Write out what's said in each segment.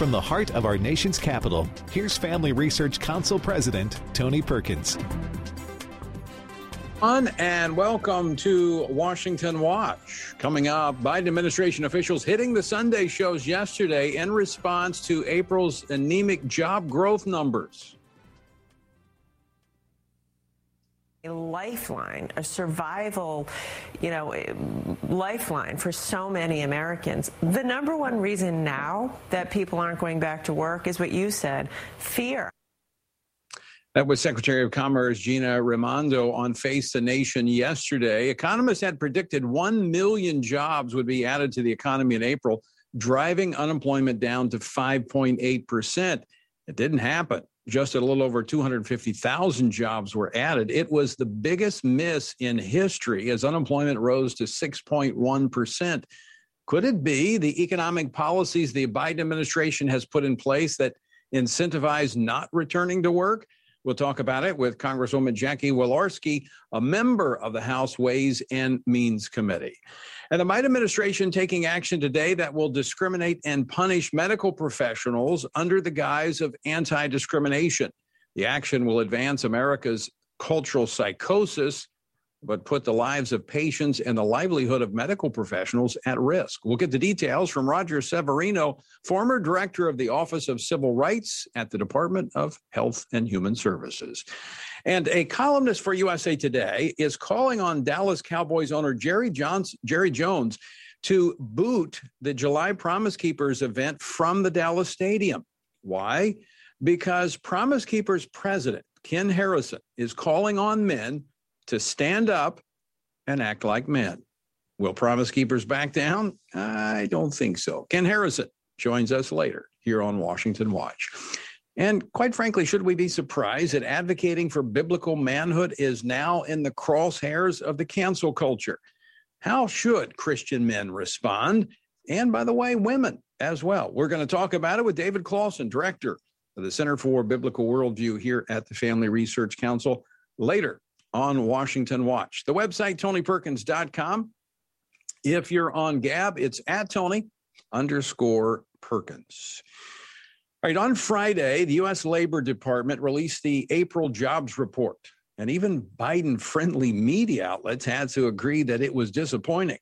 from the heart of our nation's capital, here's Family Research Council President Tony Perkins. On and welcome to Washington Watch. Coming up, Biden administration officials hitting the Sunday shows yesterday in response to April's anemic job growth numbers. A lifeline, a survival, you know, eh, lifeline for so many Americans. The number one reason now that people aren't going back to work is what you said fear. That was Secretary of Commerce Gina Raimondo on Face the Nation yesterday. Economists had predicted 1 million jobs would be added to the economy in April, driving unemployment down to 5.8%. It didn't happen just a little over 250,000 jobs were added. It was the biggest miss in history as unemployment rose to 6.1%. Could it be the economic policies the Biden administration has put in place that incentivize not returning to work? We'll talk about it with Congresswoman Jackie Walorski, a member of the House Ways and Means Committee. And the Biden administration taking action today that will discriminate and punish medical professionals under the guise of anti discrimination. The action will advance America's cultural psychosis but put the lives of patients and the livelihood of medical professionals at risk. We'll get the details from Roger Severino, former director of the Office of Civil Rights at the Department of Health and Human Services. And a columnist for USA Today is calling on Dallas Cowboys owner Jerry Jones, Jerry Jones to boot the July Promise Keepers event from the Dallas Stadium. Why? Because Promise Keepers president Ken Harrison is calling on men to stand up and act like men. Will Promise Keepers back down? I don't think so. Ken Harrison joins us later here on Washington Watch. And quite frankly, should we be surprised that advocating for biblical manhood is now in the crosshairs of the cancel culture? How should Christian men respond? And by the way, women as well. We're going to talk about it with David Closson, director of the Center for Biblical Worldview here at the Family Research Council later on Washington Watch. The website, tonyperkins.com. If you're on Gab, it's at Tony underscore Perkins. All right, on Friday, the U.S. Labor Department released the April jobs report, and even Biden friendly media outlets had to agree that it was disappointing.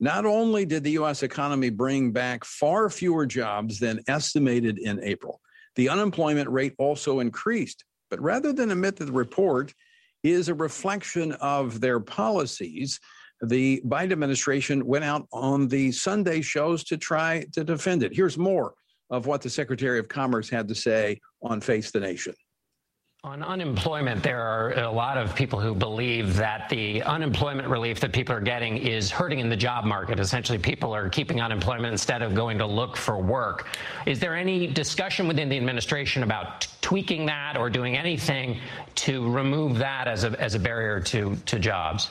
Not only did the U.S. economy bring back far fewer jobs than estimated in April, the unemployment rate also increased. But rather than admit that the report is a reflection of their policies. The Biden administration went out on the Sunday shows to try to defend it. Here's more of what the Secretary of Commerce had to say on Face the Nation. On unemployment, there are a lot of people who believe that the unemployment relief that people are getting is hurting in the job market. Essentially, people are keeping unemployment instead of going to look for work. Is there any discussion within the administration about tweaking that or doing anything to remove that as a, as a barrier to, to jobs?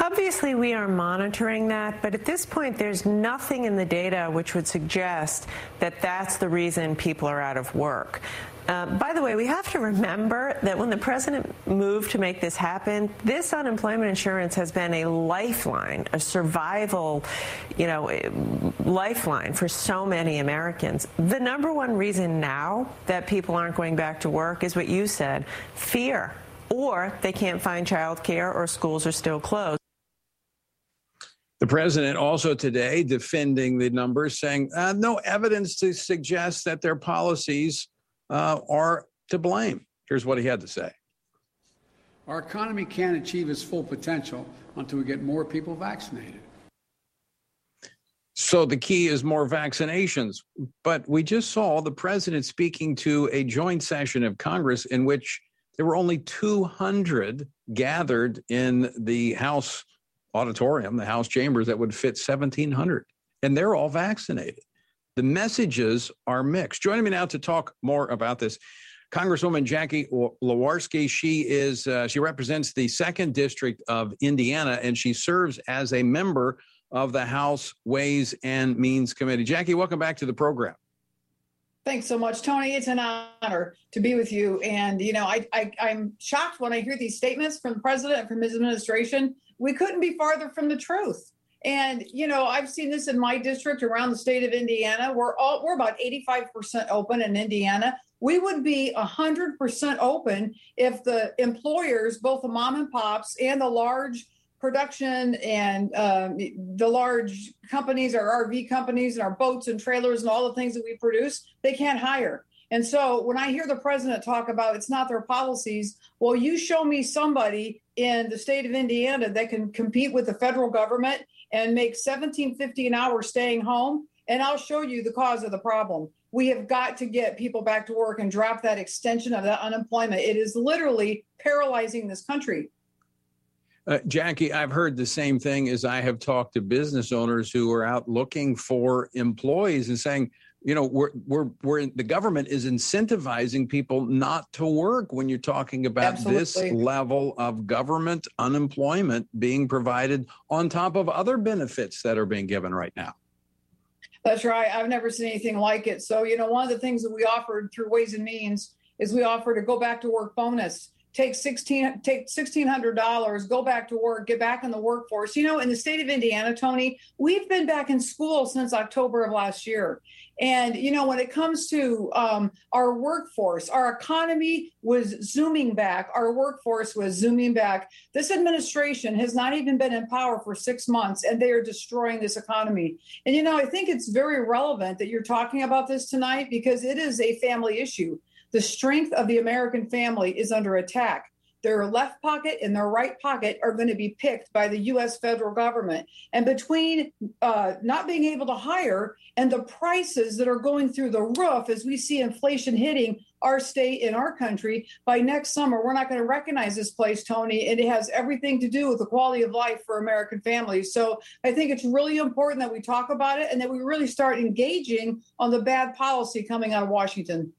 Obviously, we are monitoring that, but at this point, there's nothing in the data which would suggest that that's the reason people are out of work. Uh, by the way, we have to remember that when the president moved to make this happen, this unemployment insurance has been a lifeline, a survival, you know, lifeline for so many Americans. The number one reason now that people aren't going back to work is what you said fear, or they can't find child care or schools are still closed. The president also today defending the numbers, saying uh, no evidence to suggest that their policies uh, are to blame. Here's what he had to say. Our economy can't achieve its full potential until we get more people vaccinated. So the key is more vaccinations. But we just saw the president speaking to a joint session of Congress in which there were only 200 gathered in the House auditorium, the House chambers that would fit 1,700. And they're all vaccinated. The messages are mixed. Joining me now to talk more about this, Congresswoman Jackie Walorski. She is uh, she represents the second district of Indiana, and she serves as a member of the House Ways and Means Committee. Jackie, welcome back to the program. Thanks so much, Tony. It's an honor to be with you. And you know, I, I I'm shocked when I hear these statements from the president and from his administration. We couldn't be farther from the truth. And you know, I've seen this in my district around the state of Indiana. We're all we're about 85% open in Indiana. We would be 100% open if the employers, both the mom and pops and the large production and um, the large companies, our RV companies, and our boats and trailers and all the things that we produce, they can't hire. And so when I hear the president talk about it's not their policies, well, you show me somebody in the state of Indiana that can compete with the federal government and make 1750 an hour staying home, and I'll show you the cause of the problem. We have got to get people back to work and drop that extension of that unemployment. It is literally paralyzing this country. Uh, Jackie, I've heard the same thing as I have talked to business owners who are out looking for employees and saying, you know, we're we're we're in, the government is incentivizing people not to work when you're talking about Absolutely. this level of government unemployment being provided on top of other benefits that are being given right now. That's right. I've never seen anything like it. So, you know, one of the things that we offered through Ways and Means is we offered a go back to work bonus take 16 take $1600 go back to work get back in the workforce. You know in the state of indiana tony we've been back in school since october of last year. And you know when it comes to um, our workforce our economy was zooming back our workforce was zooming back. This administration has not even been in power for six months and they are destroying this economy. And you know i think it's very relevant that you're talking about this tonight because it is a family issue the strength of the American family is under attack. Their left pocket and their right pocket are going to be picked by the U.S. federal government. And between uh, not being able to hire and the prices that are going through the roof as we see inflation hitting our state and our country, by next summer, we're not going to recognize this place, Tony. And it has everything to do with the quality of life for American families. So I think it's really important that we talk about it and that we really start engaging on the bad policy coming out of Washington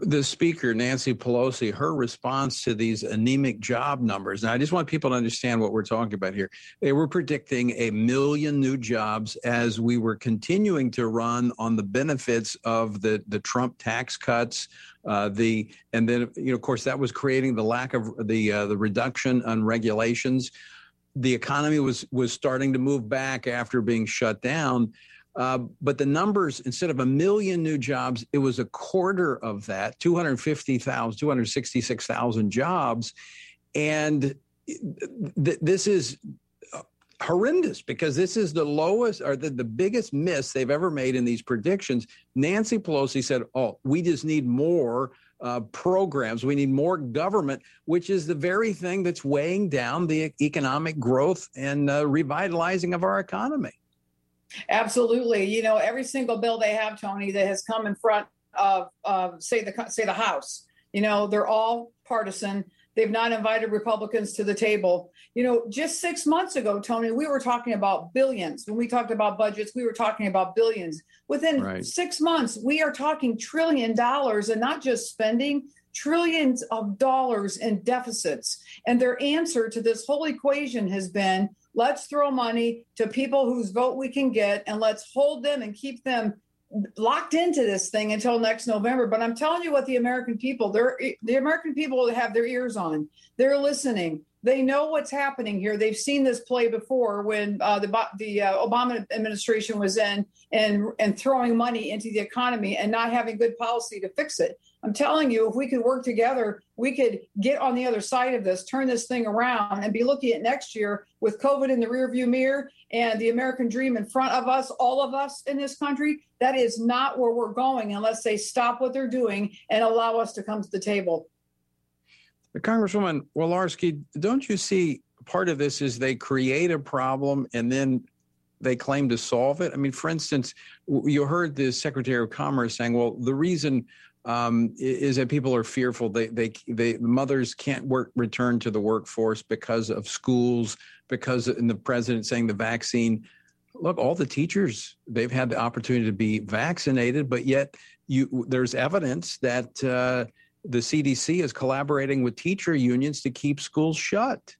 the speaker, Nancy Pelosi, her response to these anemic job numbers. Now, I just want people to understand what we're talking about here. They were predicting a million new jobs as we were continuing to run on the benefits of the, the Trump tax cuts. Uh, the and then you know, of course, that was creating the lack of the uh, the reduction on regulations. The economy was was starting to move back after being shut down. Uh, but the numbers, instead of a million new jobs, it was a quarter of that 250,000, 266,000 jobs. And th- this is horrendous because this is the lowest or the, the biggest miss they've ever made in these predictions. Nancy Pelosi said, Oh, we just need more uh, programs. We need more government, which is the very thing that's weighing down the economic growth and uh, revitalizing of our economy. Absolutely. You know, every single bill they have, Tony, that has come in front of, uh, say the say the House. You know, they're all partisan. They've not invited Republicans to the table. You know, just six months ago, Tony, we were talking about billions. When we talked about budgets, we were talking about billions. Within right. six months, we are talking trillion dollars and not just spending, trillions of dollars in deficits. And their answer to this whole equation has been Let's throw money to people whose vote we can get and let's hold them and keep them locked into this thing until next November. But I'm telling you what the American people, they're the American people have their ears on. They're listening. They know what's happening here. They've seen this play before when uh, the the uh, Obama administration was in and and throwing money into the economy and not having good policy to fix it. I'm telling you, if we could work together, we could get on the other side of this, turn this thing around, and be looking at next year with COVID in the rearview mirror and the American dream in front of us, all of us in this country. That is not where we're going unless they stop what they're doing and allow us to come to the table. Congresswoman Walorski, don't you see part of this is they create a problem and then they claim to solve it? I mean, for instance, you heard the Secretary of Commerce saying, well, the reason um, is that people are fearful. They, they, they, mothers can't work, return to the workforce because of schools, because in the president saying the vaccine. Look, all the teachers they've had the opportunity to be vaccinated, but yet you there's evidence that uh, the CDC is collaborating with teacher unions to keep schools shut.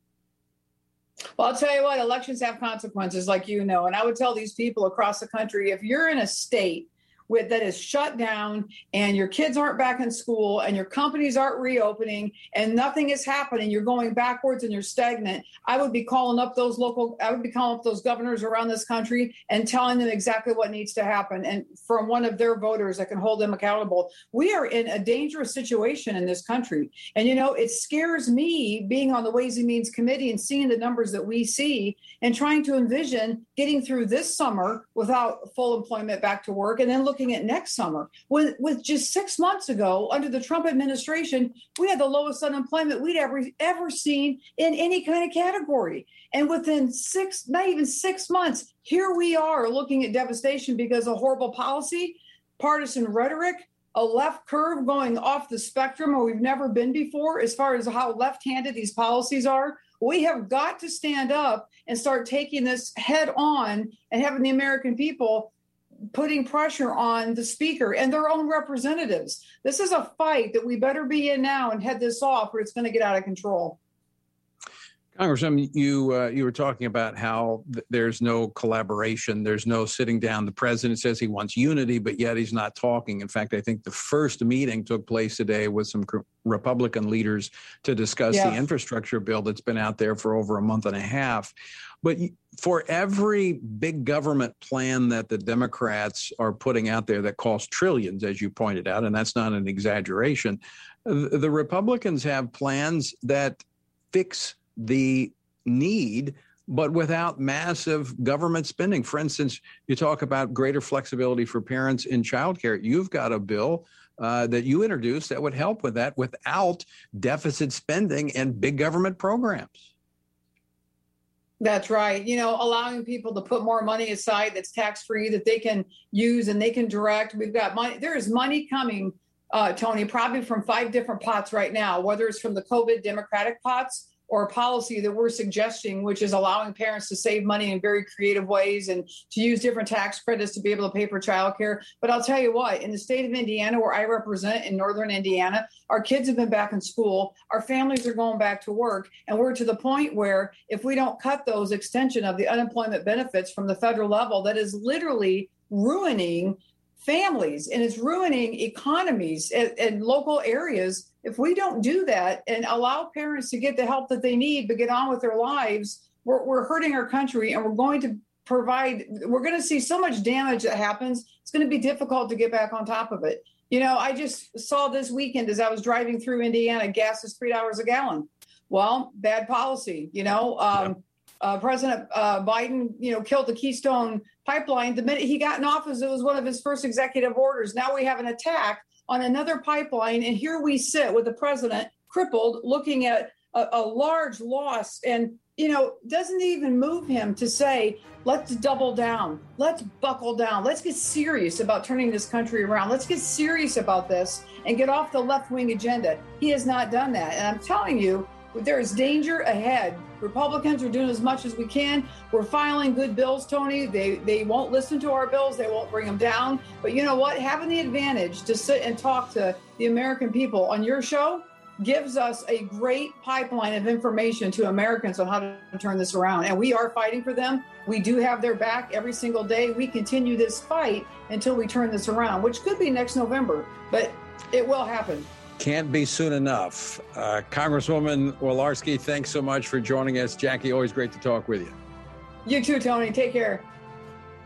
Well, I'll tell you what, elections have consequences, like you know. And I would tell these people across the country if you're in a state with, that is shut down and your kids aren't back in school and your companies aren't reopening and nothing is happening, you're going backwards and you're stagnant, I would be calling up those local, I would be calling up those governors around this country and telling them exactly what needs to happen. And from one of their voters that can hold them accountable. We are in a dangerous situation in this country. And, you know, it scares me being on the Ways and Means Committee and seeing the numbers that we see and trying to envision getting through this summer without full employment back to work and then looking at next summer. With, with just six months ago, under the Trump administration, we had the lowest unemployment we'd ever, ever seen in any kind of category. And within six, not even six months, here we are looking at devastation because of horrible policy, partisan rhetoric, a left curve going off the spectrum where we've never been before as far as how left handed these policies are. We have got to stand up and start taking this head on and having the American people putting pressure on the speaker and their own representatives. This is a fight that we better be in now and head this off or it's going to get out of control. Congressman, you uh, you were talking about how th- there's no collaboration, there's no sitting down. The president says he wants unity, but yet he's not talking. In fact, I think the first meeting took place today with some Republican leaders to discuss yeah. the infrastructure bill that's been out there for over a month and a half. But for every big government plan that the Democrats are putting out there that costs trillions, as you pointed out, and that's not an exaggeration, the Republicans have plans that fix the need but without massive government spending. For instance, you talk about greater flexibility for parents in childcare. You've got a bill uh, that you introduced that would help with that without deficit spending and big government programs. That's right. You know, allowing people to put more money aside that's tax free that they can use and they can direct. We've got money. There is money coming, uh, Tony, probably from five different pots right now, whether it's from the COVID Democratic pots or policy that we're suggesting, which is allowing parents to save money in very creative ways and to use different tax credits to be able to pay for childcare. But I'll tell you what, in the state of Indiana, where I represent in northern Indiana, our kids have been back in school, our families are going back to work, and we're to the point where if we don't cut those extension of the unemployment benefits from the federal level, that is literally ruining families and it's ruining economies and local areas if we don't do that and allow parents to get the help that they need but get on with their lives, we're, we're hurting our country and we're going to provide, we're going to see so much damage that happens. It's going to be difficult to get back on top of it. You know, I just saw this weekend as I was driving through Indiana, gas is three dollars a gallon. Well, bad policy. You know, um, yeah. uh, President uh, Biden, you know, killed the Keystone pipeline the minute he got in office. It was one of his first executive orders. Now we have an attack on another pipeline. And here we sit with the president crippled, looking at a, a large loss. And, you know, doesn't even move him to say, let's double down, let's buckle down, let's get serious about turning this country around, let's get serious about this and get off the left wing agenda. He has not done that. And I'm telling you, there is danger ahead. Republicans are doing as much as we can. We're filing good bills, Tony. They they won't listen to our bills. They won't bring them down. But you know what? Having the advantage to sit and talk to the American people on your show gives us a great pipeline of information to Americans on how to turn this around. And we are fighting for them. We do have their back every single day. We continue this fight until we turn this around, which could be next November, but it will happen. Can't be soon enough. Uh, Congresswoman Walorski, thanks so much for joining us. Jackie, always great to talk with you. You too, Tony. Take care.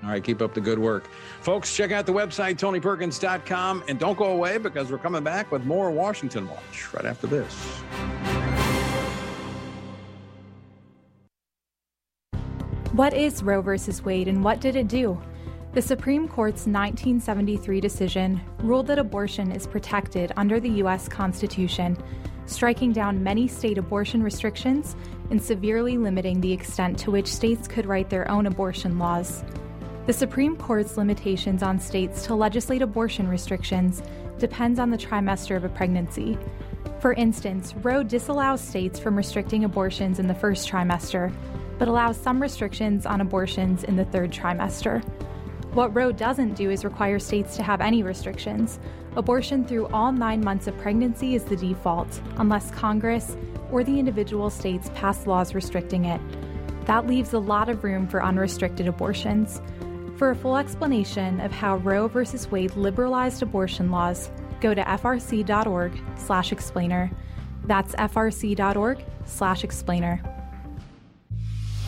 All right, keep up the good work. Folks, check out the website, tonyperkins.com, and don't go away because we're coming back with more Washington Watch right after this. What is Roe versus Wade and what did it do? The Supreme Court's 1973 decision ruled that abortion is protected under the U.S. Constitution, striking down many state abortion restrictions and severely limiting the extent to which states could write their own abortion laws. The Supreme Court's limitations on states to legislate abortion restrictions depends on the trimester of a pregnancy. For instance, Roe disallows states from restricting abortions in the first trimester, but allows some restrictions on abortions in the third trimester. What Roe doesn't do is require states to have any restrictions. Abortion through all nine months of pregnancy is the default, unless Congress or the individual states pass laws restricting it. That leaves a lot of room for unrestricted abortions. For a full explanation of how Roe v. Wade liberalized abortion laws, go to frc.org/explainer. That's frc.org/explainer.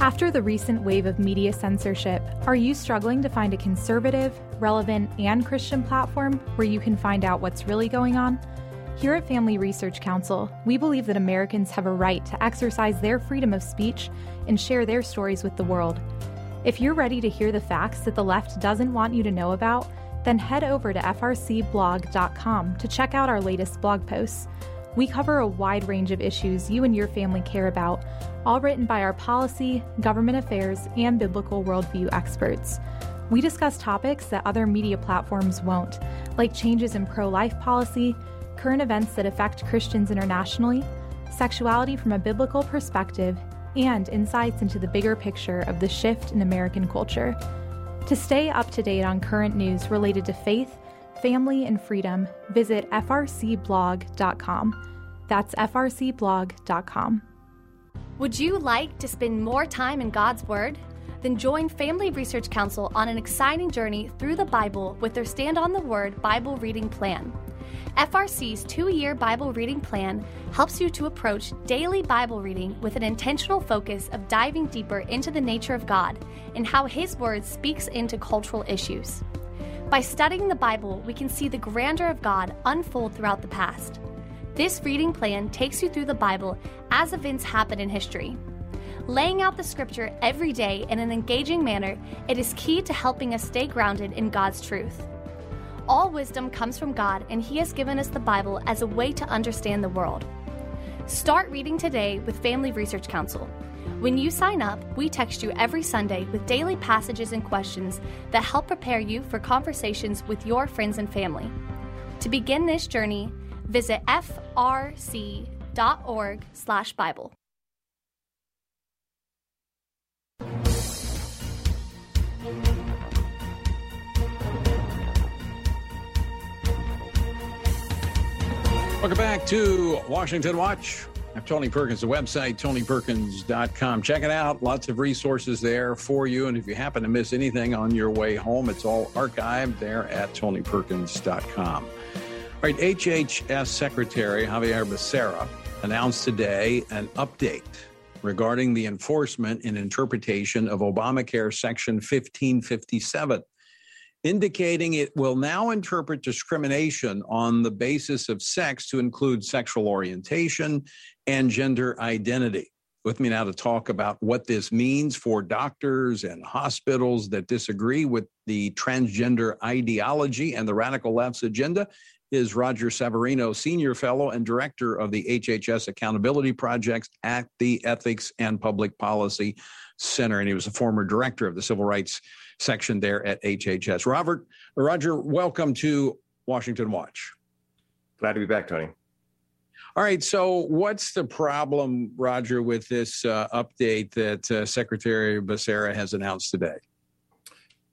After the recent wave of media censorship, are you struggling to find a conservative, relevant, and Christian platform where you can find out what's really going on? Here at Family Research Council, we believe that Americans have a right to exercise their freedom of speech and share their stories with the world. If you're ready to hear the facts that the left doesn't want you to know about, then head over to frcblog.com to check out our latest blog posts. We cover a wide range of issues you and your family care about, all written by our policy, government affairs, and biblical worldview experts. We discuss topics that other media platforms won't, like changes in pro life policy, current events that affect Christians internationally, sexuality from a biblical perspective, and insights into the bigger picture of the shift in American culture. To stay up to date on current news related to faith, family, and freedom, visit frcblog.com. That's frcblog.com. Would you like to spend more time in God's Word? Then join Family Research Council on an exciting journey through the Bible with their Stand on the Word Bible reading plan. FRC's two year Bible reading plan helps you to approach daily Bible reading with an intentional focus of diving deeper into the nature of God and how His Word speaks into cultural issues. By studying the Bible, we can see the grandeur of God unfold throughout the past. This reading plan takes you through the Bible as events happen in history. Laying out the scripture every day in an engaging manner, it is key to helping us stay grounded in God's truth. All wisdom comes from God, and He has given us the Bible as a way to understand the world. Start reading today with Family Research Council. When you sign up, we text you every Sunday with daily passages and questions that help prepare you for conversations with your friends and family. To begin this journey, visit frc.org/bible. Welcome back to Washington Watch. I'm Tony Perkins, the website, tonyperkins.com. Check it out. Lots of resources there for you. And if you happen to miss anything on your way home, it's all archived there at tonyperkins.com. All right, HHS Secretary Xavier Becerra announced today an update regarding the enforcement and interpretation of Obamacare Section 1557 indicating it will now interpret discrimination on the basis of sex to include sexual orientation and gender identity. With me now to talk about what this means for doctors and hospitals that disagree with the transgender ideology and the radical left's agenda is Roger Severino, Senior Fellow and Director of the HHS Accountability Projects at the Ethics and Public Policy Center. And he was a former director of the Civil Rights section there at HHS. Robert, Roger, welcome to Washington Watch. Glad to be back, Tony. All right. So, what's the problem, Roger, with this uh, update that uh, Secretary Becerra has announced today?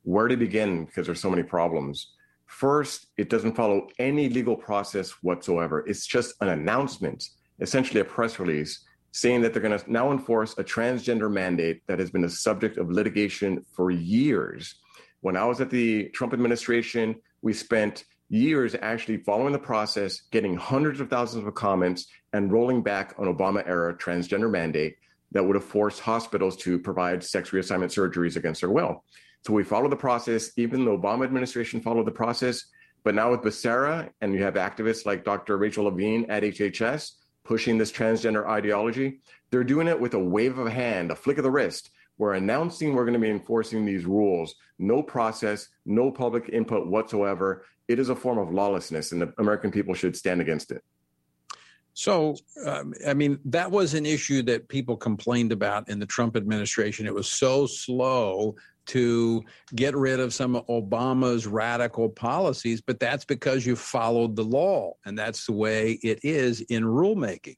Where to begin? Because there's so many problems. First, it doesn't follow any legal process whatsoever. It's just an announcement, essentially a press release saying that they're going to now enforce a transgender mandate that has been a subject of litigation for years. When I was at the Trump administration, we spent years actually following the process, getting hundreds of thousands of comments, and rolling back an Obama era transgender mandate that would have forced hospitals to provide sex reassignment surgeries against their will. So we followed the process, even the Obama administration followed the process. But now with Becerra, and you have activists like Dr. Rachel Levine at HHS, pushing this transgender ideology. They're doing it with a wave of a hand, a flick of the wrist. We're announcing we're going to be enforcing these rules. No process, no public input whatsoever. It is a form of lawlessness, and the American people should stand against it. So, um, I mean, that was an issue that people complained about in the Trump administration. It was so slow to get rid of some of Obama's radical policies, but that's because you followed the law, and that's the way it is in rulemaking.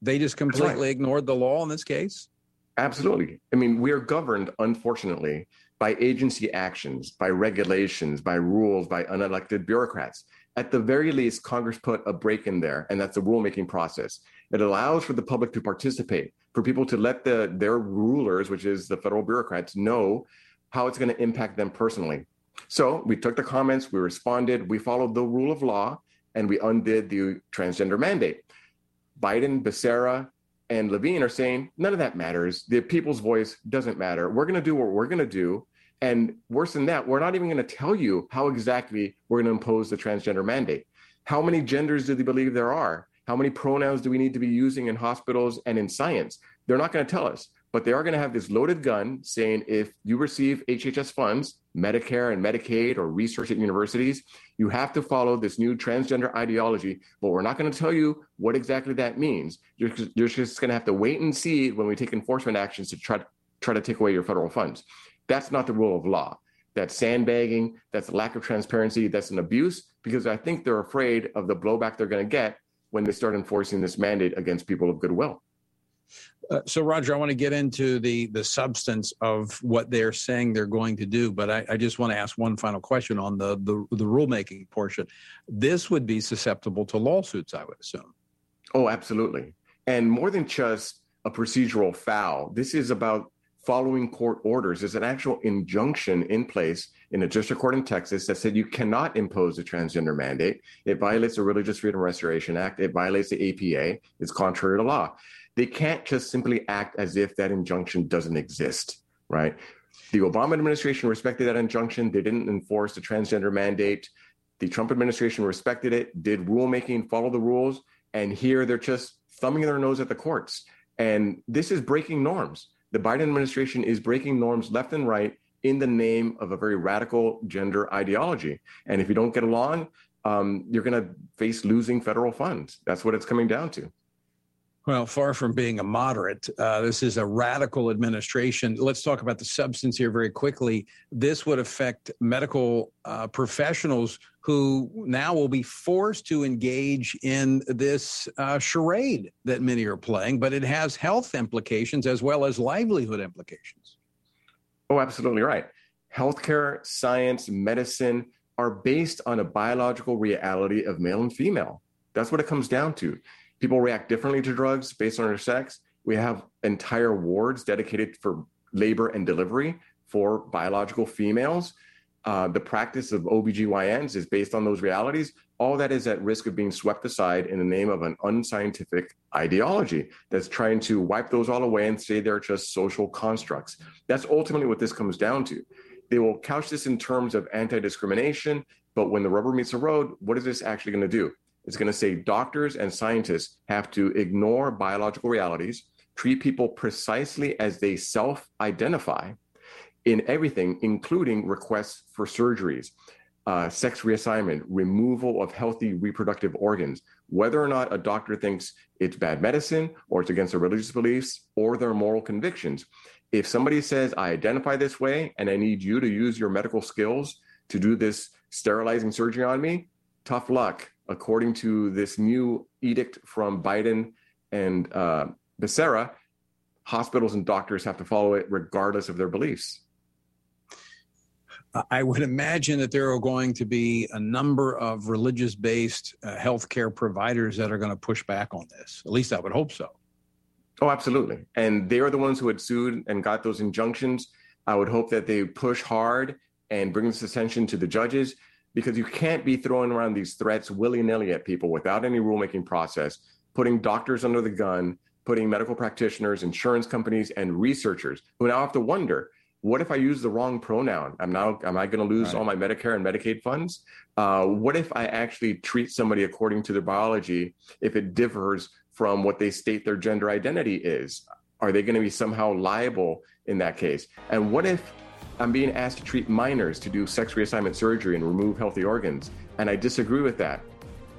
They just completely right. ignored the law in this case. Absolutely. I mean, we are governed, unfortunately, by agency actions, by regulations, by rules, by unelected bureaucrats. At the very least, Congress put a brake in there, and that's the rulemaking process. It allows for the public to participate, for people to let the their rulers, which is the federal bureaucrats, know how it's going to impact them personally. So we took the comments, we responded, we followed the rule of law, and we undid the transgender mandate. Biden, Becerra, and Levine are saying none of that matters. The people's voice doesn't matter. We're going to do what we're going to do. And worse than that, we're not even going to tell you how exactly we're going to impose the transgender mandate. How many genders do they believe there are? How many pronouns do we need to be using in hospitals and in science? They're not going to tell us, but they are going to have this loaded gun saying if you receive HHS funds, Medicare and Medicaid, or research at universities, you have to follow this new transgender ideology. But we're not going to tell you what exactly that means. You're, you're just going to have to wait and see when we take enforcement actions to try to, try to take away your federal funds. That's not the rule of law. That's sandbagging. That's a lack of transparency. That's an abuse because I think they're afraid of the blowback they're going to get when they start enforcing this mandate against people of goodwill. Uh, so, Roger, I want to get into the the substance of what they're saying they're going to do, but I, I just want to ask one final question on the, the the rulemaking portion. This would be susceptible to lawsuits, I would assume. Oh, absolutely, and more than just a procedural foul. This is about following court orders. There's an actual injunction in place in a district court in Texas that said you cannot impose a transgender mandate. It violates the Religious Freedom Restoration Act. It violates the APA. It's contrary to law. They can't just simply act as if that injunction doesn't exist, right? The Obama administration respected that injunction. They didn't enforce the transgender mandate. The Trump administration respected it, did rulemaking, follow the rules, and here they're just thumbing their nose at the courts. And this is breaking norms the Biden administration is breaking norms left and right in the name of a very radical gender ideology. And if you don't get along, um, you're going to face losing federal funds. That's what it's coming down to. Well, far from being a moderate, uh, this is a radical administration. Let's talk about the substance here very quickly. This would affect medical uh, professionals who now will be forced to engage in this uh, charade that many are playing, but it has health implications as well as livelihood implications. Oh, absolutely right. Healthcare, science, medicine are based on a biological reality of male and female. That's what it comes down to people react differently to drugs based on their sex. We have entire wards dedicated for labor and delivery for biological females. Uh, the practice of OBGYNs is based on those realities. All that is at risk of being swept aside in the name of an unscientific ideology that's trying to wipe those all away and say they're just social constructs. That's ultimately what this comes down to. They will couch this in terms of anti discrimination, but when the rubber meets the road, what is this actually going to do? It's going to say doctors and scientists have to ignore biological realities, treat people precisely as they self identify in everything, including requests for surgeries, uh, sex reassignment, removal of healthy reproductive organs, whether or not a doctor thinks it's bad medicine or it's against their religious beliefs or their moral convictions. If somebody says, I identify this way and I need you to use your medical skills to do this sterilizing surgery on me, tough luck according to this new edict from Biden and uh, Becerra, hospitals and doctors have to follow it regardless of their beliefs. I would imagine that there are going to be a number of religious based uh, healthcare providers that are going to push back on this. At least I would hope so. Oh, absolutely. And they are the ones who had sued and got those injunctions. I would hope that they push hard and bring this attention to the judges because you can't be throwing around these threats willy nilly at people without any rulemaking process, putting doctors under the gun, putting medical practitioners, insurance companies, and researchers who now have to wonder what if I use the wrong pronoun? I'm now am I going to lose right. all my Medicare and Medicaid funds? Uh, what if I actually treat somebody according to their biology if it differs from what they state their gender identity is? Are they going to be somehow liable in that case? And what if I'm being asked to treat minors to do sex reassignment surgery and remove healthy organs. And I disagree with that.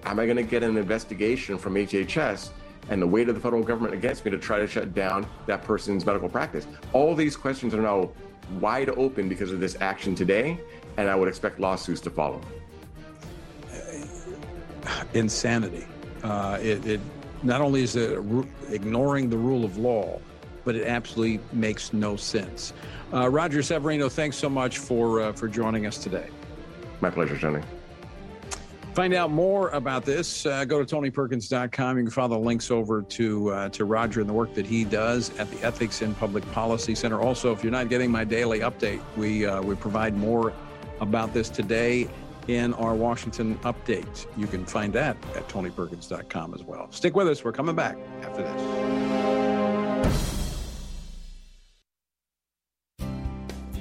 Am I going to get an investigation from HHS and the weight of the federal government against me to try to shut down that person's medical practice? All these questions are now wide open because of this action today, and I would expect lawsuits to follow. Insanity. Uh, it, it, not only is it ignoring the rule of law, but it absolutely makes no sense. Uh, Roger Severino, thanks so much for uh, for joining us today. My pleasure, Tony. Find out more about this. Uh, go to tonyperkins.com. You can follow the links over to uh, to Roger and the work that he does at the Ethics and Public Policy Center. Also, if you're not getting my daily update, we uh, we provide more about this today in our Washington update. You can find that at tonyperkins.com as well. Stick with us. We're coming back after this.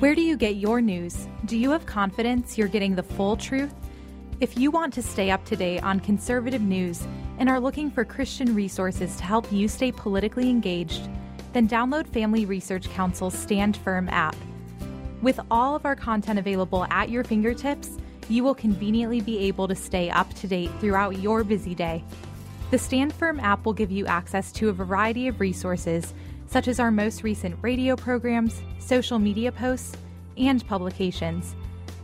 Where do you get your news? Do you have confidence you're getting the full truth? If you want to stay up to date on conservative news and are looking for Christian resources to help you stay politically engaged, then download Family Research Council's Stand Firm app. With all of our content available at your fingertips, you will conveniently be able to stay up to date throughout your busy day. The Stand Firm app will give you access to a variety of resources, such as our most recent radio programs, social media posts, and publications.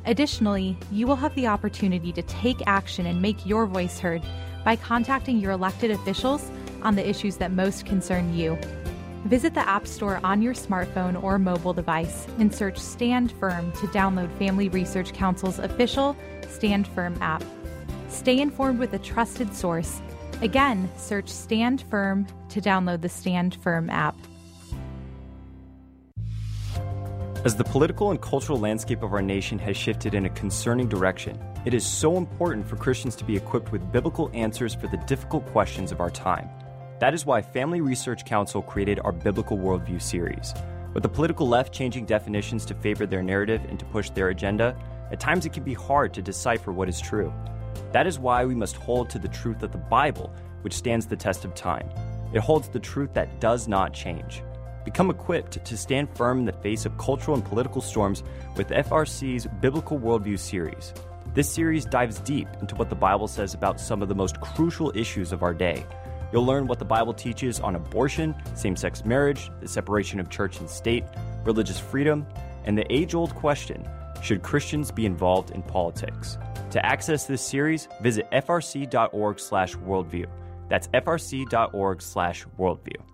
Additionally, you will have the opportunity to take action and make your voice heard by contacting your elected officials on the issues that most concern you. Visit the App Store on your smartphone or mobile device and search Stand Firm to download Family Research Council's official Stand Firm app. Stay informed with a trusted source. Again, search Stand Firm to download the Stand Firm app. As the political and cultural landscape of our nation has shifted in a concerning direction, it is so important for Christians to be equipped with biblical answers for the difficult questions of our time. That is why Family Research Council created our Biblical Worldview series. With the political left changing definitions to favor their narrative and to push their agenda, at times it can be hard to decipher what is true. That is why we must hold to the truth of the Bible, which stands the test of time. It holds the truth that does not change. Become equipped to stand firm in the face of cultural and political storms with FRC's Biblical Worldview series. This series dives deep into what the Bible says about some of the most crucial issues of our day. You'll learn what the Bible teaches on abortion, same sex marriage, the separation of church and state, religious freedom, and the age old question should Christians be involved in politics? To access this series, visit frc.org slash worldview. That's frc.org/worldview. I'm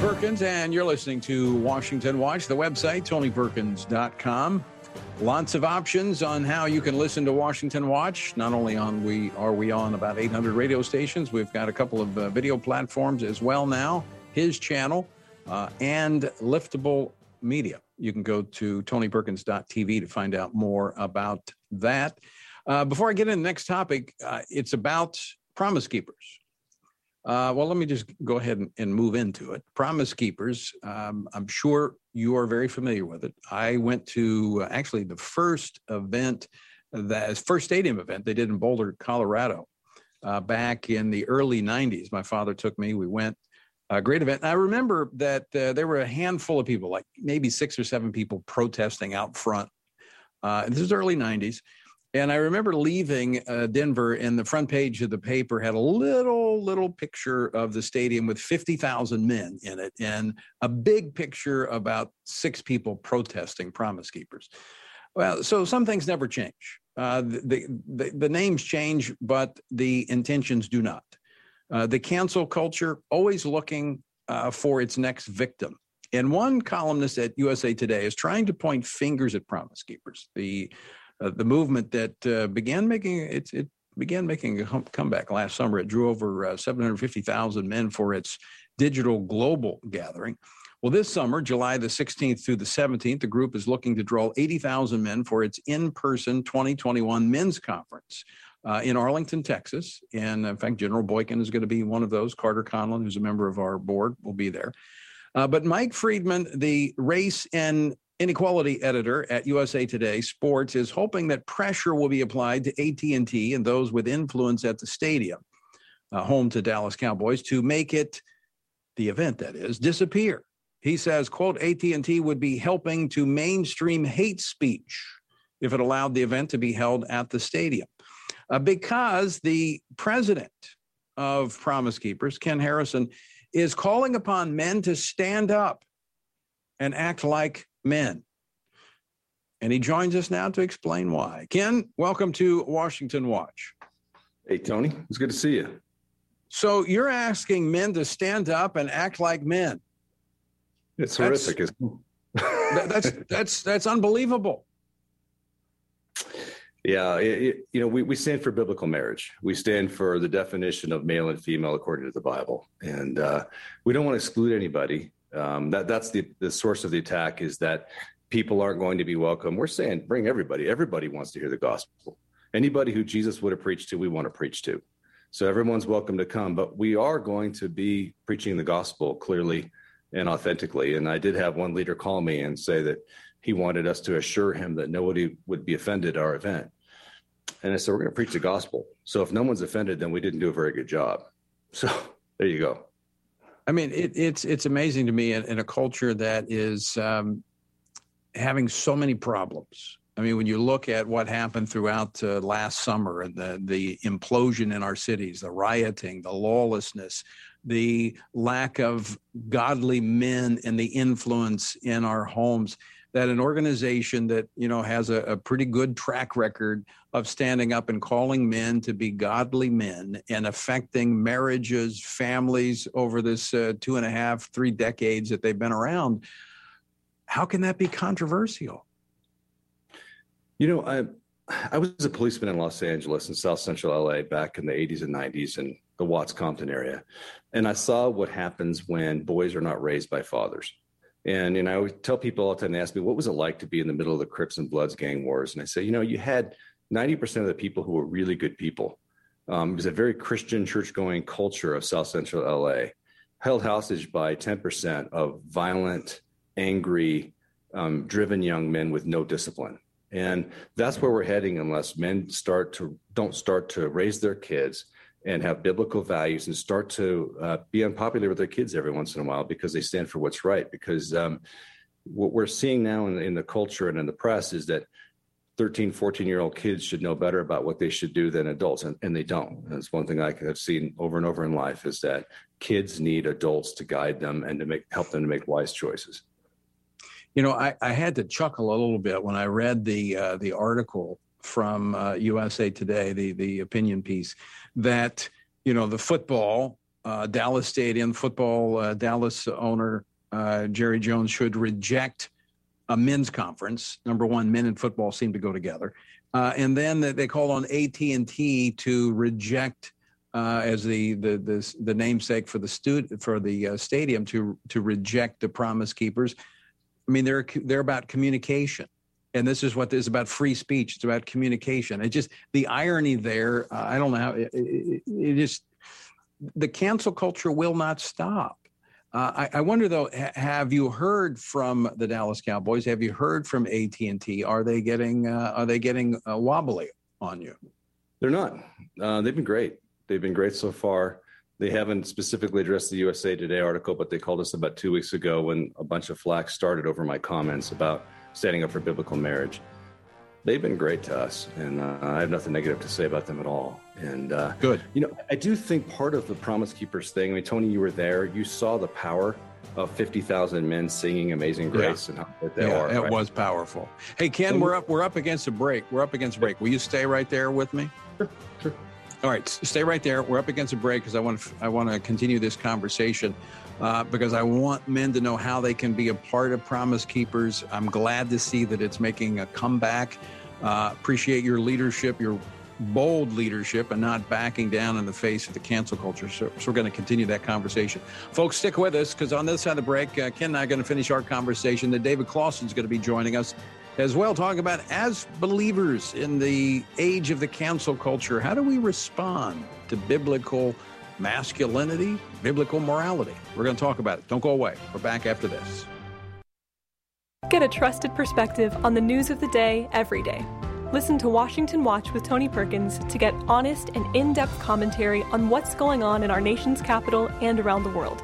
Perkins, and you're listening to Washington Watch, the website, tonyperkins.com. Lots of options on how you can listen to Washington Watch. Not only on we are we on about 800 radio stations, we've got a couple of uh, video platforms as well now. His channel uh, and Liftable Media. You can go to tonyperkins.tv to find out more about that. Uh, before I get into the next topic, uh, it's about Promise Keepers. Uh, well, let me just go ahead and, and move into it. Promise Keepers, um, I'm sure you are very familiar with it. I went to uh, actually the first event, that first stadium event they did in Boulder, Colorado, uh, back in the early 90s. My father took me. We went. A great event. And I remember that uh, there were a handful of people, like maybe six or seven people protesting out front. Uh, this is early 90s. And I remember leaving uh, Denver, and the front page of the paper had a little, little picture of the stadium with 50,000 men in it, and a big picture about six people protesting Promise Keepers. Well, so some things never change. Uh, the, the, the names change, but the intentions do not. Uh, the cancel culture always looking uh, for its next victim. And one columnist at USA Today is trying to point fingers at Promise Keepers. The uh, the movement that uh, began making it, it began making a comeback last summer. It drew over uh, 750,000 men for its digital global gathering. Well, this summer, July the 16th through the 17th, the group is looking to draw 80,000 men for its in person 2021 men's conference. Uh, in Arlington, Texas. And in fact, General Boykin is going to be one of those. Carter Conlon, who's a member of our board, will be there. Uh, but Mike Freeman, the race and inequality editor at USA Today Sports is hoping that pressure will be applied to AT&T and those with influence at the stadium, uh, home to Dallas Cowboys, to make it the event that is disappear. He says, "quote AT&T would be helping to mainstream hate speech if it allowed the event to be held at the stadium, uh, because the president of Promise Keepers, Ken Harrison, is calling upon men to stand up and act like men. And he joins us now to explain why. Ken, welcome to Washington Watch. Hey, Tony. It's good to see you. So you're asking men to stand up and act like men. It's that's, horrific. that's that's that's unbelievable. Yeah, it, it, you know, we, we stand for biblical marriage. We stand for the definition of male and female according to the Bible, and uh, we don't want to exclude anybody. Um, that that's the the source of the attack is that people aren't going to be welcome. We're saying bring everybody. Everybody wants to hear the gospel. Anybody who Jesus would have preached to, we want to preach to. So everyone's welcome to come, but we are going to be preaching the gospel clearly and authentically. And I did have one leader call me and say that he wanted us to assure him that nobody would be offended at our event. And I said, we're going to preach the gospel. So if no one's offended, then we didn't do a very good job. So there you go. I mean, it, it's it's amazing to me in, in a culture that is um, having so many problems. I mean, when you look at what happened throughout uh, last summer and the the implosion in our cities, the rioting, the lawlessness, the lack of godly men and the influence in our homes that an organization that you know has a, a, pretty good track record of standing up and calling men to be godly men and affecting marriages families over this uh, two and a half three decades that they've been around how can that be controversial you know i i was a policeman in los angeles in south central la back in the 80s and 90s in the Watts Compton area. And I saw what happens when boys are not raised by fathers. And, and I would tell people all the time, they ask me, what was it like to be in the middle of the Crips and Bloods gang wars? And I say, you know, you had 90% of the people who were really good people. Um, it was a very Christian church going culture of South Central LA, held hostage by 10% of violent, angry, um, driven young men with no discipline. And that's where we're heading unless men start to don't start to raise their kids and have biblical values and start to uh, be unpopular with their kids every once in a while because they stand for what's right. Because um, what we're seeing now in, in, the culture and in the press is that 13, 14 year old kids should know better about what they should do than adults, and, and they don't. That's one thing I have seen over and over in life is that kids need adults to guide them and to make help them to make wise choices. You know, I, I had to chuckle a little bit when I read the uh, the article from uh, USA Today, the the opinion piece, that you know the football uh, Dallas Stadium football uh, Dallas owner uh, Jerry Jones should reject a men's conference. Number one, men and football seem to go together, uh, and then they called on AT and T to reject. Uh, as the, the the the namesake for the stud for the stadium to to reject the Promise Keepers, I mean they're they're about communication and this is what this is about free speech it's about communication. It just the irony there uh, i don't know how it, it, it, just the cancel culture will not stop. Uh, I, I, wonder though ha- have you heard from the dallas cowboys? Have you heard from at&t are they getting uh, are they getting uh, wobbly on you? They're not. Uh, they've been great. They've been great so far. They haven't specifically addressed the usa today article but they called us about two weeks ago when a bunch of flack started over my comments about standing up for biblical marriage. They've been great to us, and uh, I have nothing negative to say about them at all. And uh, good, you know, I do think part of the Promise Keepers thing. I mean, Tony, you were there. You saw the power of fifty thousand men singing "Amazing Grace" yeah. and how good they yeah, are. It right? was powerful. Hey, Ken, we're up. We're up against a break. We're up against a break. Will you stay right there with me? Sure. Sure. All right, stay right there. We're up against a break because I want to. I want to continue this conversation uh, because I want men to know how they can be a part of Promise Keepers. I'm glad to see that it's making a comeback. Uh, appreciate your leadership, your bold leadership, and not backing down in the face of the cancel culture. So, so we're going to continue that conversation. Folks, stick with us because on this side of the break, uh, Ken and I are going to finish our conversation. Then David Closson is going to be joining us as well, talking about as believers in the age of the cancel culture, how do we respond to biblical masculinity, biblical morality. We're going to talk about it. Don't go away. We're back after this. Get a trusted perspective on the news of the day every day. Listen to Washington Watch with Tony Perkins to get honest and in depth commentary on what's going on in our nation's capital and around the world.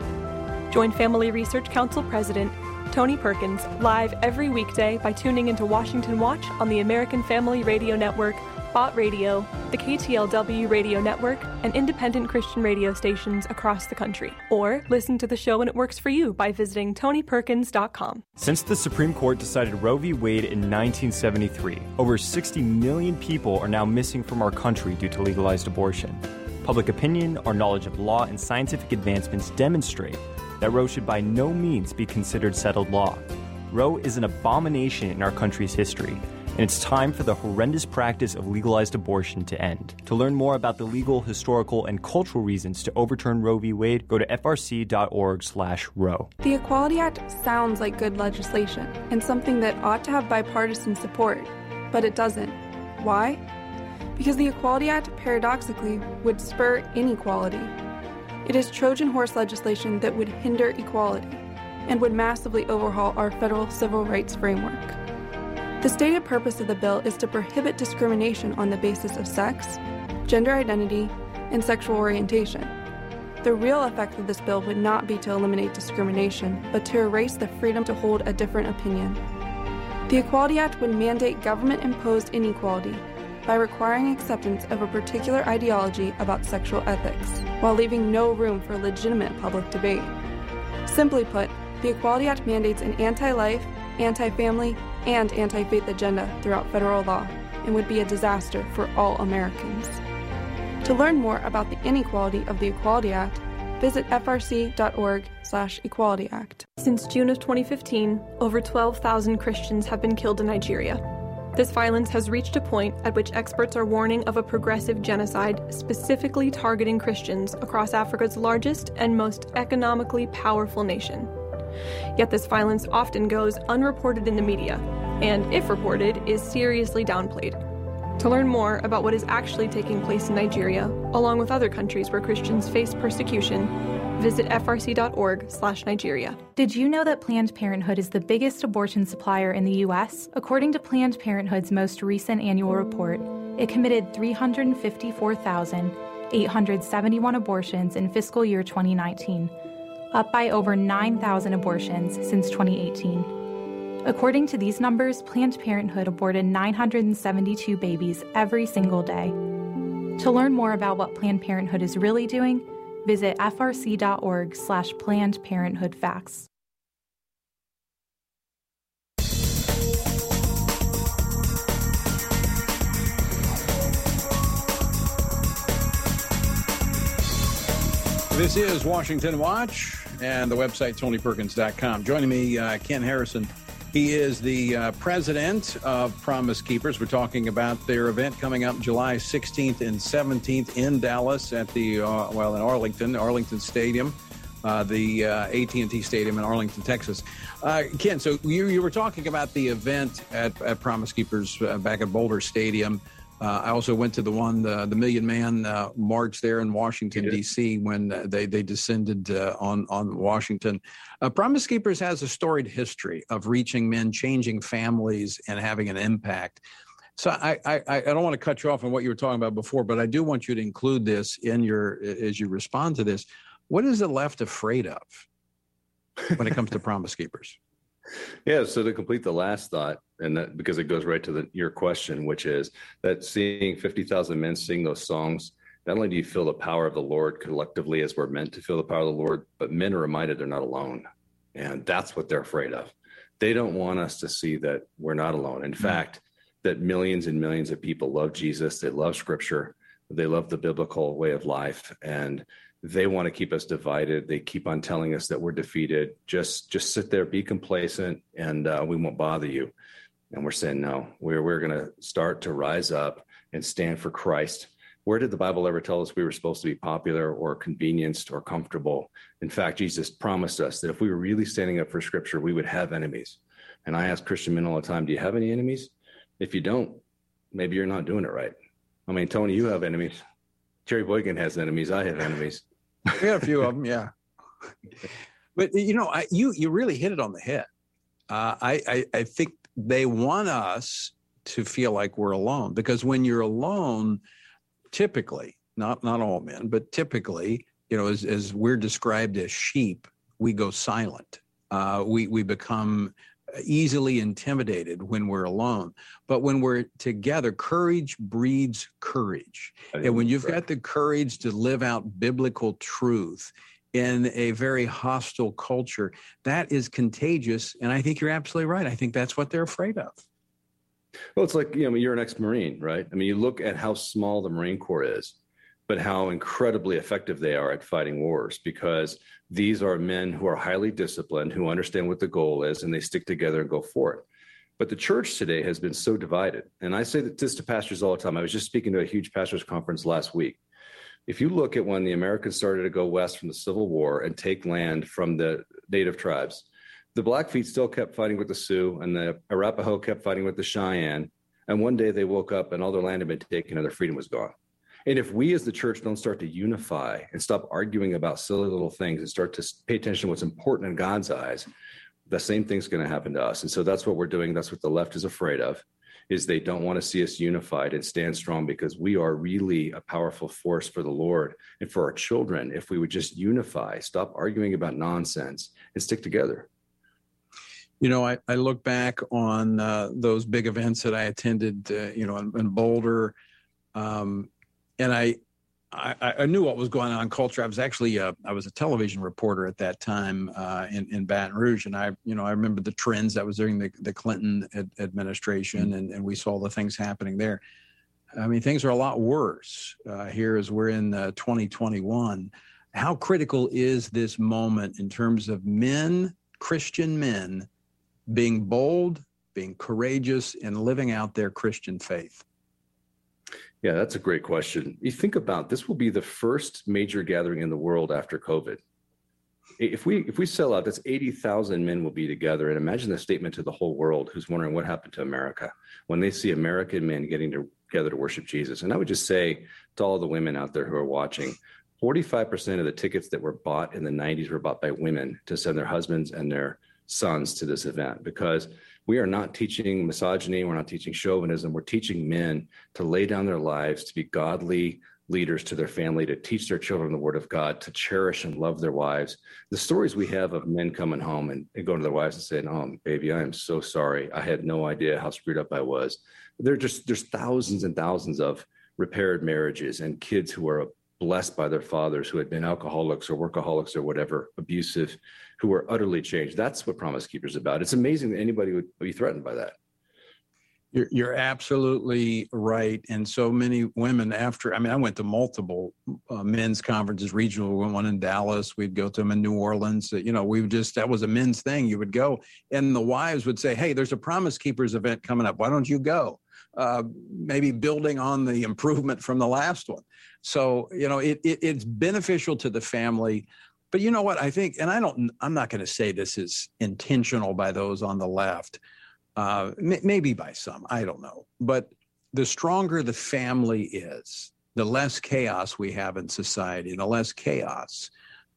Join Family Research Council President Tony Perkins, live every weekday by tuning into Washington Watch on the American Family Radio Network, Bott Radio, the KTLW Radio Network, and independent Christian radio stations across the country. Or listen to the show when it works for you by visiting TonyPerkins.com. Since the Supreme Court decided Roe v. Wade in 1973, over 60 million people are now missing from our country due to legalized abortion. Public opinion, our knowledge of law, and scientific advancements demonstrate that Roe should by no means be considered settled law. Roe is an abomination in our country's history, and it's time for the horrendous practice of legalized abortion to end. To learn more about the legal, historical, and cultural reasons to overturn Roe v. Wade, go to frc.org/roe. The Equality Act sounds like good legislation and something that ought to have bipartisan support, but it doesn't. Why? Because the Equality Act paradoxically would spur inequality it is Trojan horse legislation that would hinder equality and would massively overhaul our federal civil rights framework. The stated purpose of the bill is to prohibit discrimination on the basis of sex, gender identity, and sexual orientation. The real effect of this bill would not be to eliminate discrimination, but to erase the freedom to hold a different opinion. The Equality Act would mandate government imposed inequality by requiring acceptance of a particular ideology about sexual ethics, while leaving no room for legitimate public debate. Simply put, the Equality Act mandates an anti life, anti family, and anti faith agenda throughout federal law and would be a disaster for all Americans. To learn more about the inequality of the Equality Act, visit frc.org/equality act. Since June of 2015, over 12,000 Christians have been killed in Nigeria, this violence has reached a point at which experts are warning of a progressive genocide specifically targeting Christians across Africa's largest and most economically powerful nation. Yet this violence often goes unreported in the media, and if reported, is seriously downplayed. To learn more about what is actually taking place in Nigeria, along with other countries where Christians face persecution, Visit frc.org/nigeria. Did you know that Planned Parenthood is the biggest abortion supplier in the US? According to Planned Parenthood's most recent annual report, it committed 354,871 abortions in fiscal year 2019, up by over 9,000 abortions since 2018. According to these numbers, Planned Parenthood aborted 972 babies every single day. To learn more about what Planned Parenthood is really doing, Visit frc.org slash Planned Parenthood Facts. This is Washington Watch and the website tonyperkins.com. Joining me, uh, Ken Harrison he is the uh, president of Promise Keepers. We're talking about their event coming up July 16th and 17th in Dallas at the uh, well in Arlington, Arlington Stadium, uh, the uh, AT&T Stadium in Arlington, Texas. Uh, Ken, so you, you were talking about the event at, at Promise Keepers uh, back at Boulder Stadium. Uh, I also went to the one, the, the Million Man uh, March there in Washington D.C. when they they descended uh, on on Washington. Uh, Promise Keepers has a storied history of reaching men, changing families, and having an impact. So I, I I don't want to cut you off on what you were talking about before, but I do want you to include this in your as you respond to this. What is the left afraid of when it comes to Promise Keepers? Yeah. So to complete the last thought, and that because it goes right to the, your question, which is that seeing 50,000 men sing those songs, not only do you feel the power of the Lord collectively as we're meant to feel the power of the Lord, but men are reminded they're not alone. And that's what they're afraid of. They don't want us to see that we're not alone. In mm-hmm. fact, that millions and millions of people love Jesus, they love scripture, they love the biblical way of life. And they want to keep us divided. They keep on telling us that we're defeated. Just just sit there be complacent and uh, we won't bother you. And we're saying no we're, we're going to start to rise up and stand for christ. Where did the bible ever tell us we were supposed to be popular or convenienced or comfortable? In fact jesus promised us that if we were really standing up for scripture we would have enemies. And i ask christian men all the time do you have any enemies? If you don't maybe you're not doing it right. I mean tony you have enemies. Jerry Boykin has enemies. I have enemies. We got a few of them, yeah. But you know, I, you you really hit it on the head. Uh, I, I I think they want us to feel like we're alone because when you're alone, typically, not not all men, but typically, you know, as as we're described as sheep, we go silent. Uh, we we become easily intimidated when we're alone. But when we're together, courage breeds courage. And when you've got the courage to live out biblical truth in a very hostile culture, that is contagious. And I think you're absolutely right. I think that's what they're afraid of. Well, it's like, you know, you're an ex Marine, right? I mean, you look at how small the Marine Corps is, but how incredibly effective they are at fighting wars because these are men who are highly disciplined, who understand what the goal is, and they stick together and go for it. But the church today has been so divided. And I say this to pastors all the time. I was just speaking to a huge pastors conference last week. If you look at when the Americans started to go west from the Civil War and take land from the native tribes, the Blackfeet still kept fighting with the Sioux, and the Arapaho kept fighting with the Cheyenne. And one day they woke up and all their land had been taken and their freedom was gone. And if we as the church don't start to unify and stop arguing about silly little things and start to pay attention to what's important in God's eyes, the same thing's going to happen to us. And so that's what we're doing. That's what the left is afraid of is they don't want to see us unified and stand strong because we are really a powerful force for the Lord and for our children if we would just unify, stop arguing about nonsense and stick together. You know, I, I look back on uh, those big events that I attended, uh, you know, in, in Boulder, um, and I, I, I, knew what was going on in culture. I was actually a, uh, I was a television reporter at that time uh, in in Baton Rouge, and I you know I remember the trends that was during the the Clinton ad, administration, mm-hmm. and and we saw the things happening there. I mean, things are a lot worse uh, here as we're in uh, 2021. How critical is this moment in terms of men, Christian men, being bold, being courageous, and living out their Christian faith? Yeah, that's a great question. You think about this will be the first major gathering in the world after COVID. If we if we sell out, that's 80,000 men will be together. And imagine the statement to the whole world who's wondering what happened to America when they see American men getting together to worship Jesus. And I would just say to all the women out there who are watching, 45% of the tickets that were bought in the 90s were bought by women to send their husbands and their sons to this event because we are not teaching misogyny. We're not teaching chauvinism. We're teaching men to lay down their lives, to be godly leaders to their family, to teach their children the word of God, to cherish and love their wives. The stories we have of men coming home and, going to their wives and saying, Oh, baby, I am so sorry. I had no idea how screwed up I was. There are just there's thousands and thousands of repaired marriages and kids who are blessed by their fathers who had been alcoholics or workaholics or whatever, abusive, who were utterly changed. That's what Promise Keepers about. It's amazing that anybody would be threatened by that. You're, you're absolutely right. And so many women after, I mean, I went to multiple uh, men's conferences, regional, one in Dallas. We'd go to them in New Orleans. You know, we just, that was a men's thing. You would go and the wives would say, Hey, there's a Promise Keepers event coming up. Why don't you go? Uh, maybe building on the improvement from the last one. So, you know, it, it, it's beneficial to the family. But you know what? I think, and I don't, I'm not going to say this is intentional by those on the left, uh, m- maybe by some, I don't know. But the stronger the family is, the less chaos we have in society, the less chaos,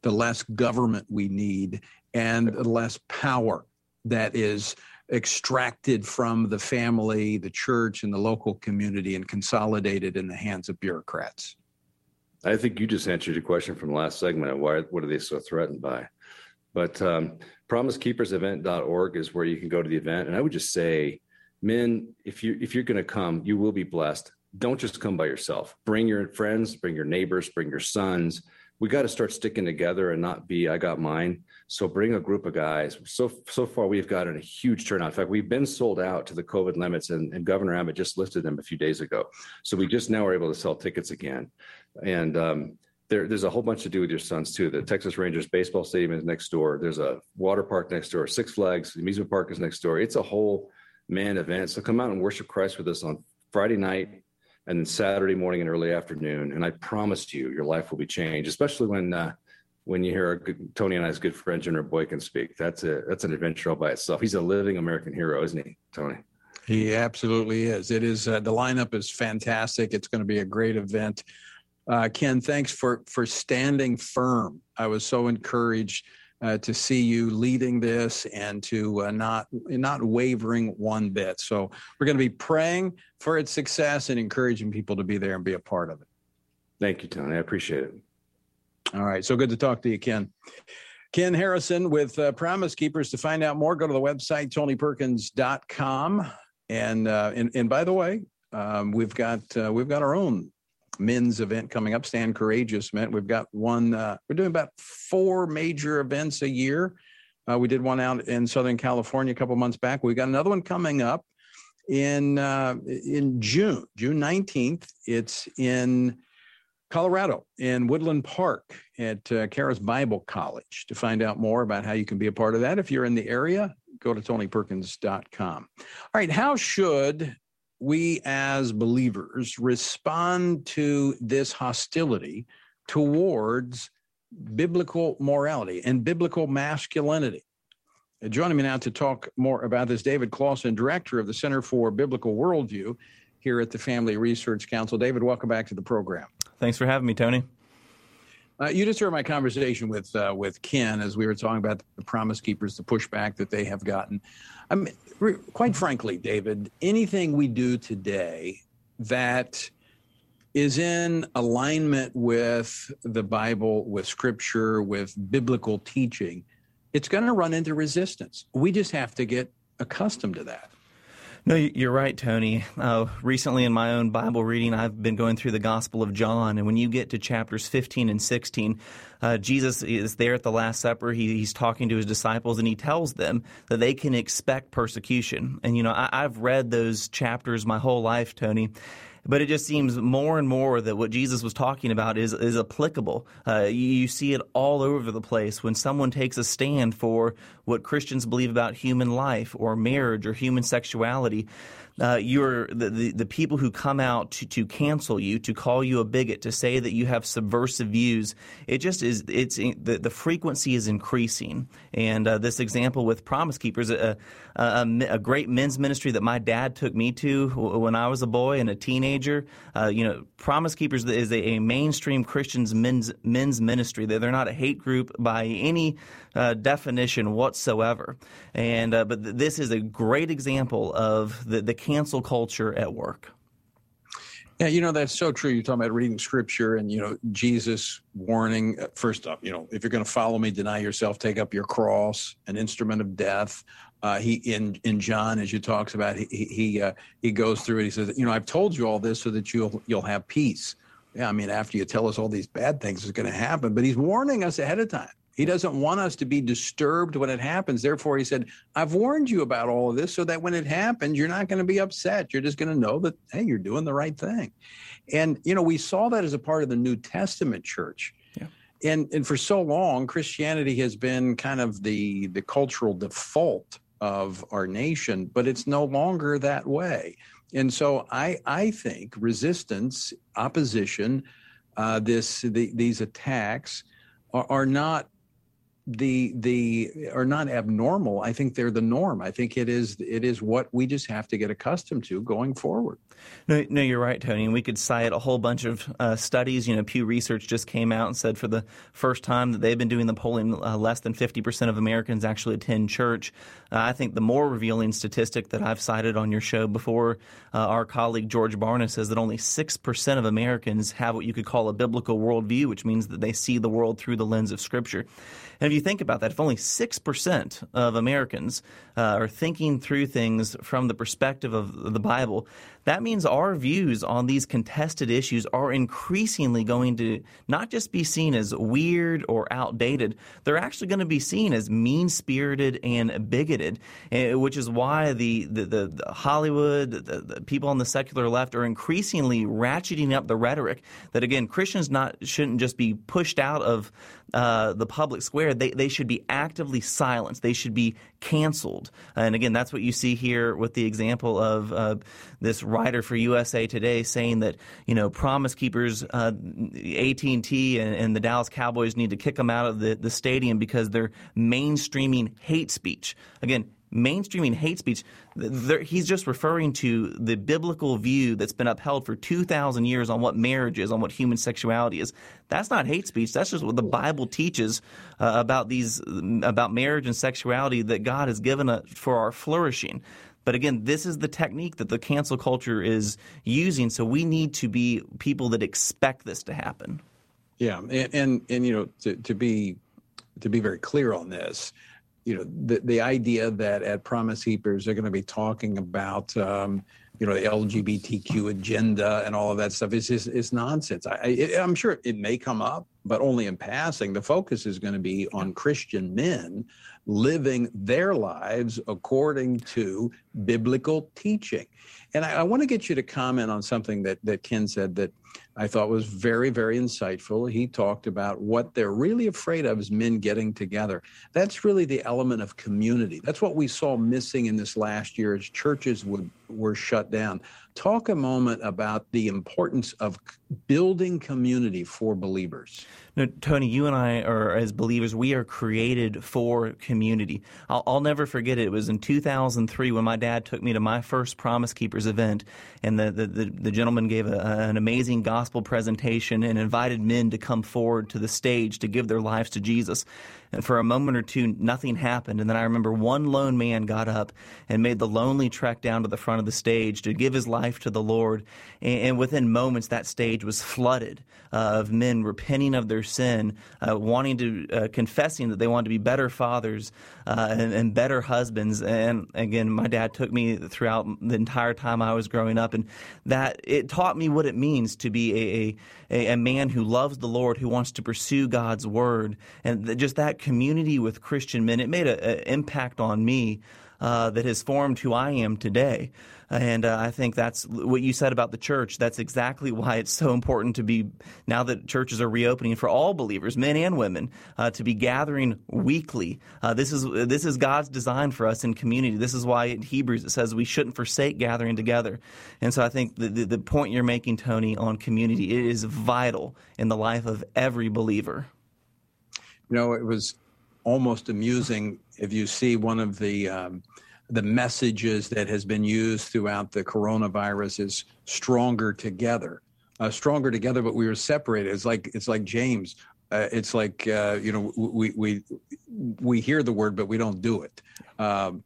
the less government we need, and the less power that is extracted from the family, the church, and the local community and consolidated in the hands of bureaucrats. I think you just answered your question from the last segment why what are they so threatened by? But um, promisekeepersevent.org is where you can go to the event. And I would just say, men, if you if you're going to come, you will be blessed. Don't just come by yourself. Bring your friends, bring your neighbors, bring your sons. We got to start sticking together and not be I got mine. So bring a group of guys. So so far we've gotten a huge turnout. In fact, we've been sold out to the COVID limits, and, and Governor Abbott just lifted them a few days ago. So we just now are able to sell tickets again. And um, there, there's a whole bunch to do with your sons too. The Texas Rangers baseball stadium is next door. There's a water park next door. Six Flags the amusement park is next door. It's a whole man event. So come out and worship Christ with us on Friday night and then Saturday morning and early afternoon. And I promise you, your life will be changed, especially when uh, when you hear good, Tony and I's good friend Jerry Boykin speak. That's a that's an adventure all by itself. He's a living American hero, isn't he, Tony? He absolutely is. It is uh, the lineup is fantastic. It's going to be a great event. Uh, Ken, thanks for for standing firm. I was so encouraged uh, to see you leading this and to uh, not not wavering one bit. So we're going to be praying for its success and encouraging people to be there and be a part of it. Thank you, Tony. I appreciate it. All right. So good to talk to you, Ken. Ken Harrison with uh, Promise Keepers. To find out more, go to the website, tonyperkins.com. And, uh, and, and by the way, um, we've got uh, we've got our own men's event coming up, Stand Courageous event. We've got one. Uh, we're doing about four major events a year. Uh, we did one out in Southern California a couple months back. We've got another one coming up in uh, in June, June nineteenth. It's in Colorado in Woodland Park at uh, Charis Bible College. To find out more about how you can be a part of that, if you're in the area, go to tonyperkins.com. All right, how should we as believers respond to this hostility towards biblical morality and biblical masculinity? Joining me now to talk more about this, David Closson, director of the Center for Biblical Worldview here at the Family Research Council. David, welcome back to the program. Thanks for having me, Tony. Uh, you just heard my conversation with uh, with Ken as we were talking about the Promise Keepers, the pushback that they have gotten. I mean, re- quite frankly, David, anything we do today that is in alignment with the Bible, with Scripture, with biblical teaching, it's going to run into resistance. We just have to get accustomed to that. No, you're right, Tony. Uh, recently, in my own Bible reading, I've been going through the Gospel of John, and when you get to chapters 15 and 16, uh, Jesus is there at the Last Supper. He, he's talking to his disciples, and he tells them that they can expect persecution. And you know, I, I've read those chapters my whole life, Tony, but it just seems more and more that what Jesus was talking about is is applicable. Uh, you, you, see it all over the place when someone takes a stand for what Christians believe about human life or marriage or human sexuality uh, you're the, the, the, people who come out to, to cancel you, to call you a bigot, to say that you have subversive views. It just is. It's the, the frequency is increasing. And uh, this example with Promise Keepers, a, a, a, great men's ministry that my dad took me to when I was a boy and a teenager. Uh, you know, Promise Keepers is a, a, mainstream Christians men's men's ministry. They're, they're not a hate group by any uh, definition whatsoever. And uh, but th- this is a great example of the, the cancel culture at work. Yeah, you know, that's so true. You're talking about reading scripture and, you know, Jesus warning, uh, first up, you know, if you're going to follow me, deny yourself, take up your cross, an instrument of death. Uh, he in in John, as you talks about, he he uh, he goes through it. He says, you know, I've told you all this so that you'll you'll have peace. Yeah, I mean, after you tell us all these bad things is going to happen, but he's warning us ahead of time. He doesn't want us to be disturbed when it happens. Therefore, he said, I've warned you about all of this so that when it happens, you're not going to be upset. You're just going to know that, hey, you're doing the right thing. And, you know, we saw that as a part of the New Testament church. Yeah. And, and for so long, Christianity has been kind of the, the cultural default of our nation, but it's no longer that way. And so I, I think resistance, opposition, uh, this, the, these attacks are, are not the the are not abnormal. I think they're the norm. I think it is it is what we just have to get accustomed to going forward. No, no you're right tony and we could cite a whole bunch of uh, studies. You know pew research just came out and said for the first time that they've been doing the polling uh, less than 50% of americans actually attend church. Uh, i think the more revealing statistic that i've cited on your show before uh, our colleague george barna says that only 6% of americans have what you could call a biblical worldview which means that they see the world through the lens of scripture. And you think about that, if only 6% of Americans uh, are thinking through things from the perspective of the Bible, that means our views on these contested issues are increasingly going to not just be seen as weird or outdated, they're actually going to be seen as mean spirited and bigoted, eh, which is why the, the, the, the Hollywood, the, the, people on the secular left are increasingly ratcheting up the rhetoric that, again, Christians not shouldn't just be pushed out of uh, the public square, they, they should be actively silenced. They should be canceled. And again, that's what you see here with the example of uh, this writer for USA Today saying that you know Promise Keepers, uh, AT and and the Dallas Cowboys need to kick them out of the, the stadium because they're mainstreaming hate speech. Again, mainstreaming hate speech, he's just referring to the biblical view that's been upheld for 2,000 years on what marriage is, on what human sexuality is. That's not hate speech. That's just what the Bible teaches uh, about these, about marriage and sexuality that God has given us for our flourishing. But again, this is the technique that the cancel culture is using. So we need to be people that expect this to happen. Yeah, and and, and you know to, to be to be very clear on this, you know, the, the idea that at Promise Keepers they're going to be talking about, um, you know, the LGBTQ agenda and all of that stuff is is, is nonsense. I, I, I'm sure it may come up, but only in passing. The focus is going to be on Christian men living their lives according to biblical teaching. And I, I want to get you to comment on something that that Ken said that I thought was very, very insightful. He talked about what they're really afraid of is men getting together. That's really the element of community. That's what we saw missing in this last year as churches would, were shut down. Talk a moment about the importance of building community for believers. No, Tony, you and I are, as believers, we are created for community. I'll, I'll, never forget it. It was in 2003 when my dad took me to my first Promise Keepers event, and the, the, the, the gentleman gave a, an amazing gospel presentation and invited men to come forward to the stage to give their lives to Jesus. And for a moment or two, nothing happened. And then I remember one lone man got up and made the lonely trek down to the front of the stage to give his life to the Lord. And, and within moments, that stage was flooded uh, of men repenting of their sin, uh, wanting to, uh, confessing that they wanted to be better fathers uh, and, and, better husbands. And again, my dad took me throughout the entire time I was growing up, and that it taught me what it means to be a, a, a man who loves the Lord, who wants to pursue God's word, and just that community with Christian men. It made an impact on me uh, that has formed who I am today. And uh, I think that's what you said about the church. That's exactly why it's so important to be, now that churches are reopening for all believers, men and women, uh, to be gathering weekly. Uh, this, is, this is God's design for us in community. This is why in Hebrews it says we shouldn't forsake gathering together. And so I think the, the, the point you're making, Tony, on community, it is vital in the life of every believer. You know, it was almost amusing if you see one of the um, the messages that has been used throughout the coronavirus is stronger together, uh, stronger together, but we were separated. It's like it's like James. Uh, it's like uh, you know we we we hear the word, but we don't do it. Um,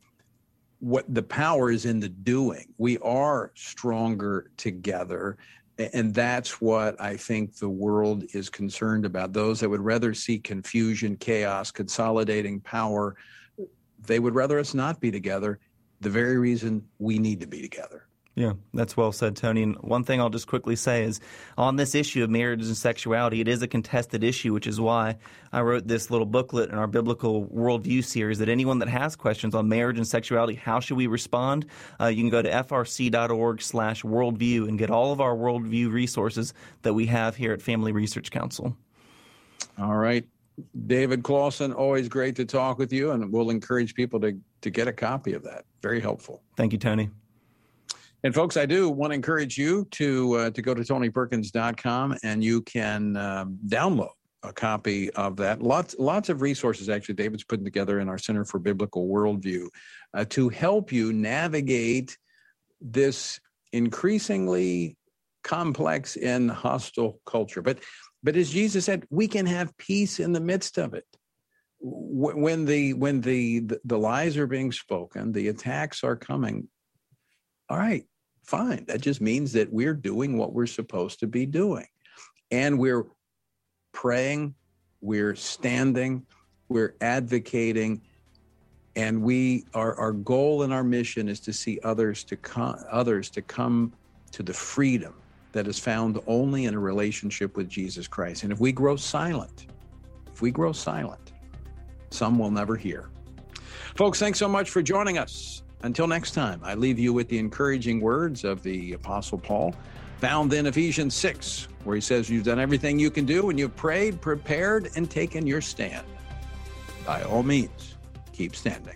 what the power is in the doing. We are stronger together, and that's what I think the world is concerned about. Those that would rather see confusion, chaos, consolidating power, they would rather us not be together. The very reason we need to be together. Yeah, that's well said, Tony. And one thing I'll just quickly say is on this issue of marriage and sexuality, it is a contested issue, which is why I wrote this little booklet in our biblical worldview series that anyone that has questions on marriage and sexuality, how should we respond? Uh, you can go to frc.org slash worldview and get all of our worldview resources that we have here at Family Research Council. All right. David Closson, always great to talk with you, and we'll encourage people to, to get a copy of that. Very helpful. Thank you, Tony. And folks, I do want to encourage you to uh, to go to tonyperkins.com and you can um, download a copy of that. Lots lots of resources actually David's putting together in our Center for Biblical Worldview uh, to help you navigate this increasingly complex and hostile culture. But but as Jesus said, we can have peace in the midst of it. When the when the the, lies are being spoken, the attacks are coming all right, fine. That just means that we're doing what we're supposed to be doing. And we're praying, we're standing, we're advocating, and we our, our goal and our mission is to see others to come others to come to the freedom that is found only in a relationship with Jesus Christ. And if we grow silent, if we grow silent, some will never hear. Folks, thanks so much for joining us. Until next time, I leave you with the encouraging words of the Apostle Paul, found in Ephesians 6, where he says, You've done everything you can do, and you've prayed, prepared, and taken your stand. By all means, keep standing.